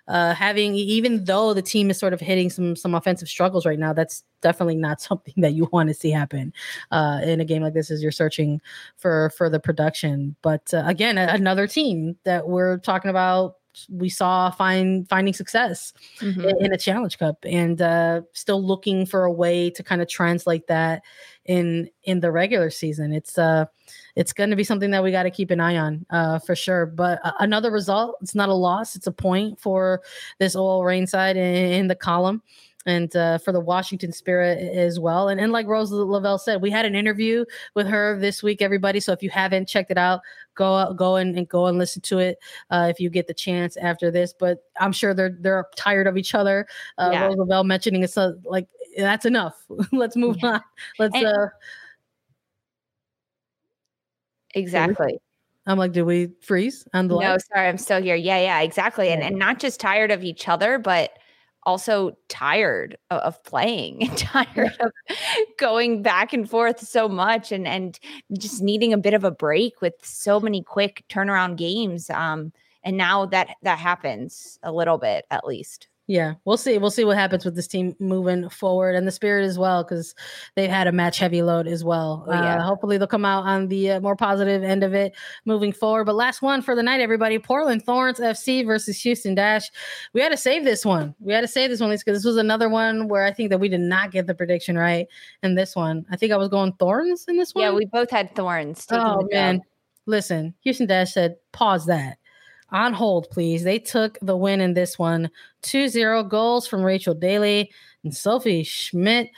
uh, having even though the team is sort of hitting some some offensive struggles right now, that's definitely not something that you want to see happen uh, in a game like this as you're searching for for the production. But uh, again, another team that we're talking about we saw find finding success mm-hmm. in, in, a challenge cup and uh, still looking for a way to kind of translate that in in the regular season it's uh it's going to be something that we got to keep an eye on uh for sure but uh, another result it's not a loss it's a point for this OL Reign side in, in the column and uh, for the Washington Spirit as well. And, and like Rose Lavelle said, we had an interview with her this week, everybody. So if you haven't checked it out, go out, go and, and go and listen to it uh, if you get the chance after this. But I'm sure they're they're tired of each other. Uh, yeah. Rose Lavelle mentioning it's uh, like that's enough. Let's move yeah. on. Let's. And, uh, exactly. I'm like, did we freeze on the? No, sorry, I'm still here. Yeah, yeah, exactly. And and not just tired of each other, but also tired of, of playing and tired of going back and forth so much and and just needing a bit of a break with so many quick turnaround games um and now that that happens a little bit at least yeah, we'll see. We'll see what happens with this team moving forward and the spirit as well, because they've had a match heavy load as well. Oh, yeah. Uh, hopefully, they'll come out on the uh, more positive end of it moving forward. But last one for the night, everybody Portland Thorns FC versus Houston Dash. We had to save this one. We had to save this one, least because this was another one where I think that we did not get the prediction right in this one. I think I was going Thorns in this one. Yeah, we both had Thorns. Oh, man. Listen, Houston Dash said, pause that on hold, please. They took the win in this one 2 0 goals from Rachel Daly and Sophie Schmidt.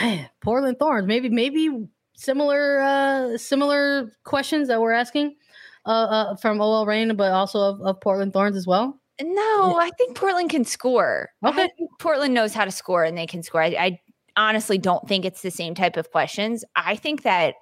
Man, Portland Thorns. Maybe maybe similar uh similar questions that we're asking uh, uh from OL Reign, but also of, of Portland Thorns as well. No, I think Portland can score. Okay. Portland knows how to score and they can score. I, I honestly don't think it's the same type of questions. I think that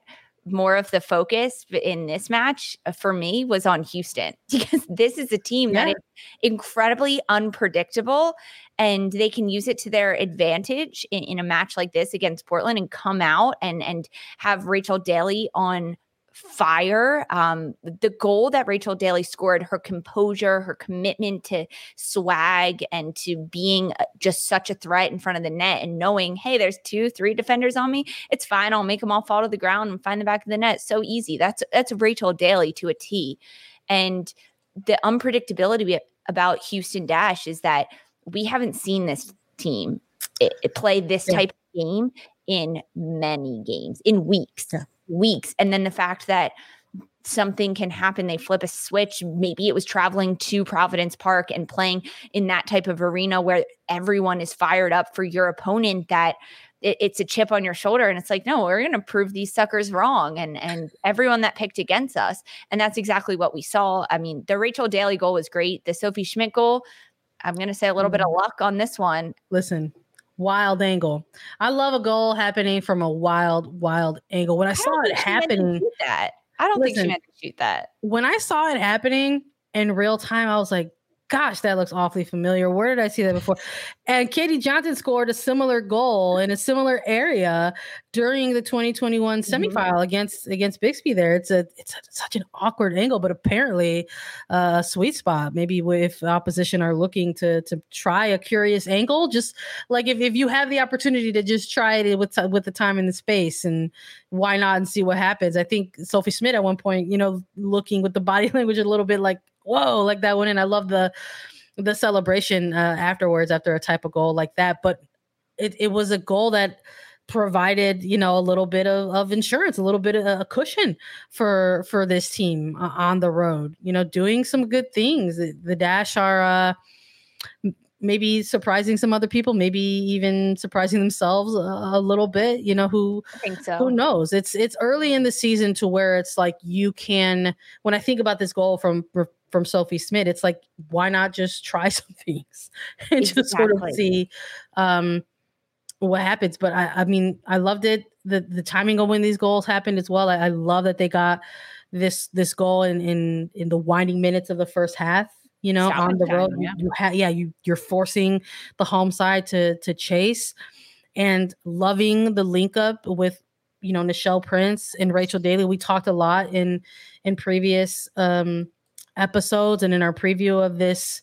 more of the focus in this match uh, for me was on Houston because this is a team yeah. that is incredibly unpredictable and they can use it to their advantage in, in, a match like this against Portland and come out and and have Rachel Daly on fire. Um, the goal that Rachel Daly scored, her composure, her commitment to swag and to being uh, just such a threat in front of the net and knowing, hey, there's two, three defenders on me. It's fine. I'll make them all fall to the ground and find the back of the net. So easy. That's that's Rachel Daly to a T. And the unpredictability about Houston Dash is that we haven't seen this team it, it play this type of game in many games, in weeks. Yeah weeks. And then the fact that something can happen, they flip a switch. Maybe it was traveling to Providence Park and playing in that type of arena where everyone is fired up for your opponent that it's a chip on your shoulder and it's like no we're going to prove these suckers wrong and and everyone that picked against us and that's exactly what we saw i mean the rachel daly goal was great the sophie schmidt goal i'm going to say a little bit of mm-hmm. luck on this one listen wild angle. I love a goal happening from a wild, wild angle. When I, I saw it happening, that I don't listen, think she meant to shoot that. When I saw it happening in real time, I was like, gosh, that looks awfully familiar. Where did I see that before? And Katie Johnson scored a similar goal in a similar area during the 2021 mm-hmm. semifinal against against Bixby. There, it's a it's a, such an awkward angle, but apparently uh, a sweet spot. Maybe if opposition are looking to to try a curious angle, just like if, if you have the opportunity to just try it with with the time and the space, and why not and see what happens. I think Sophie Schmidt at one point, you know, looking with the body language a little bit like whoa, like that one. And I love the the celebration uh, afterwards after a type of goal like that. But it, it was a goal that provided you know a little bit of, of insurance a little bit of a cushion for for this team uh, on the road you know doing some good things the, the dash are uh maybe surprising some other people maybe even surprising themselves a, a little bit you know who so. who knows it's it's early in the season to where it's like you can when i think about this goal from from Sophie Schmidt, it's like, why not just try some things and exactly. just sort of see um, what happens? But I, I mean, I loved it. The the timing of when these goals happened as well. I, I love that they got this this goal in in in the winding minutes of the first half. You know, on the road, yeah. you, you have yeah, you you're forcing the home side to to chase, and loving the link up with you know Nichelle Prince and Rachel Daly. We talked a lot in in previous um episodes and in our preview of this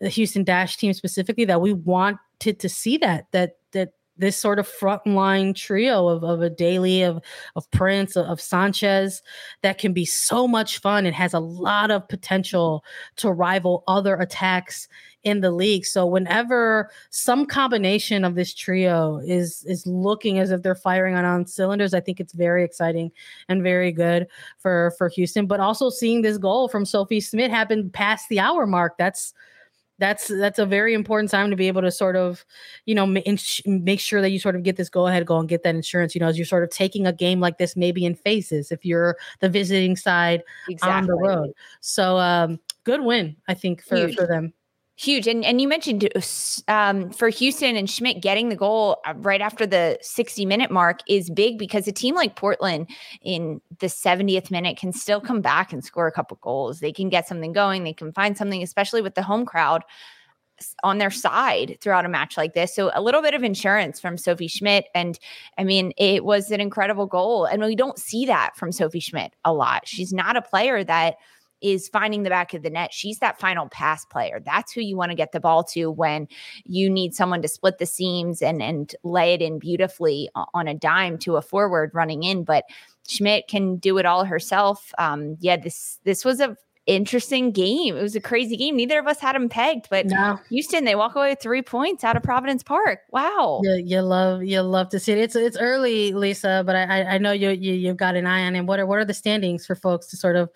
the Houston Dash team specifically that we wanted to see that that this sort of frontline trio of, of a Daly of of Prince of, of Sanchez that can be so much fun and has a lot of potential to rival other attacks in the league. So whenever some combination of this trio is is looking as if they're firing on on cylinders, I think it's very exciting and very good for for Houston. But also seeing this goal from Sophie Schmidt happen past the hour mark, that's that's that's a very important time to be able to sort of you know make sure that you sort of get this go ahead go and get that insurance you know as you're sort of taking a game like this maybe in phases if you're the visiting side exactly. on the road. So um good win i think for for them Huge. And and you mentioned uh, um, for Houston and Schmidt getting the goal uh, right after the 60 minute mark is big because a team like Portland in the 70th minute can still come back and score a couple goals. They can get something going. They can find something, especially with the home crowd on their side throughout a match like this. So a little bit of insurance from Sophie Schmidt. And I mean, it was an incredible goal. And we don't see that from Sophie Schmidt a lot. She's not a player that – is finding the back of the net. She's that final pass player. That's who you want to get the ball to when you need someone to split the seams and and lay it in beautifully on a dime to a forward running in. But Schmidt can do it all herself. Um, yeah, this this was a interesting game. It was a crazy game. Neither of us had them pegged, but no. Houston they walk away with three points out of Providence Park. Wow. You, you love you love to see it. It's it's early, Lisa, but I I know you, you you've got an eye on it. What are what are the standings for folks to sort of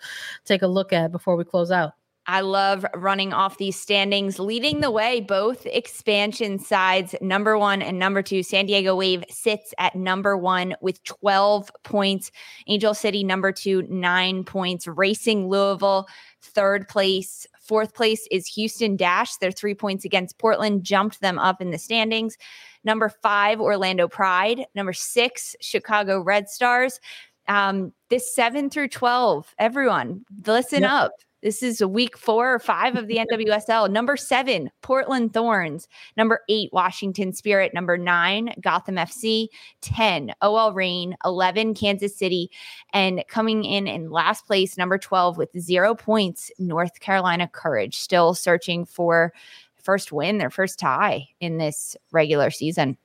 take a look at before we close out? I love running off these standings, leading the way, both expansion sides, number one and number two. San Diego Wave sits at number one with 12 points. Angel City, number two, nine points. Racing Louisville, third place. Fourth place is Houston Dash. They're three points against Portland, jumped them up in the standings. Number five, Orlando Pride. Number six, Chicago Red Stars. Um, this seven through 12, everyone, listen yep. up. This is week four or five of the NWSL. Number seven, Portland Thorns. Number eight, Washington Spirit. Number nine, Gotham FC. 10, OL Reign. 11, Kansas City. And coming in in last place, number 12, with zero points, North Carolina Courage. Still searching for first win, their first tie in this regular season.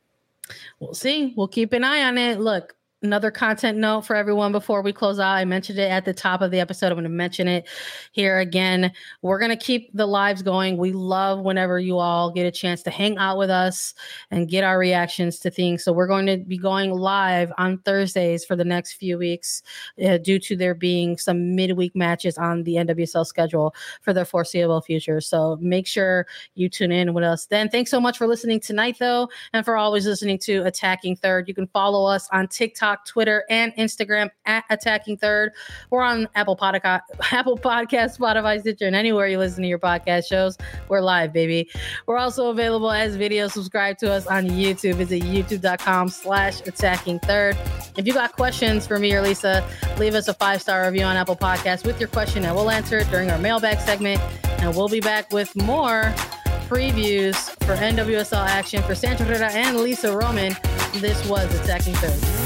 We'll see. We'll keep an eye on it. Look, another content note for everyone before we close out. I mentioned it at the top of the episode. I'm going to mention it here again. We're going to keep the lives going. We love whenever you all get a chance to hang out with us and get our reactions to things. So we're going to be going live on Thursdays for the next few weeks uh, due to there being some midweek matches on the NWSL schedule for the foreseeable future. So make sure you tune in with us then. Thanks so much for listening tonight, though, and for always listening to Attacking Third. You can follow us on TikTok TikTok, Twitter, and Instagram at Attacking Third. We're on Apple Podcast, Apple Podcast, Spotify, Stitcher, and anywhere you listen to your podcast shows. We're live, baby. We're also available as video. Subscribe to us on YouTube. Visit youtube.com slash attacking third. If you got questions for me or Lisa, leave us a five-star review on Apple Podcasts with your question and we'll answer it during our mailbag segment. And we'll be back with more previews for NWSL action for Sandra Herrera and Lisa Roman. This was Attacking Third.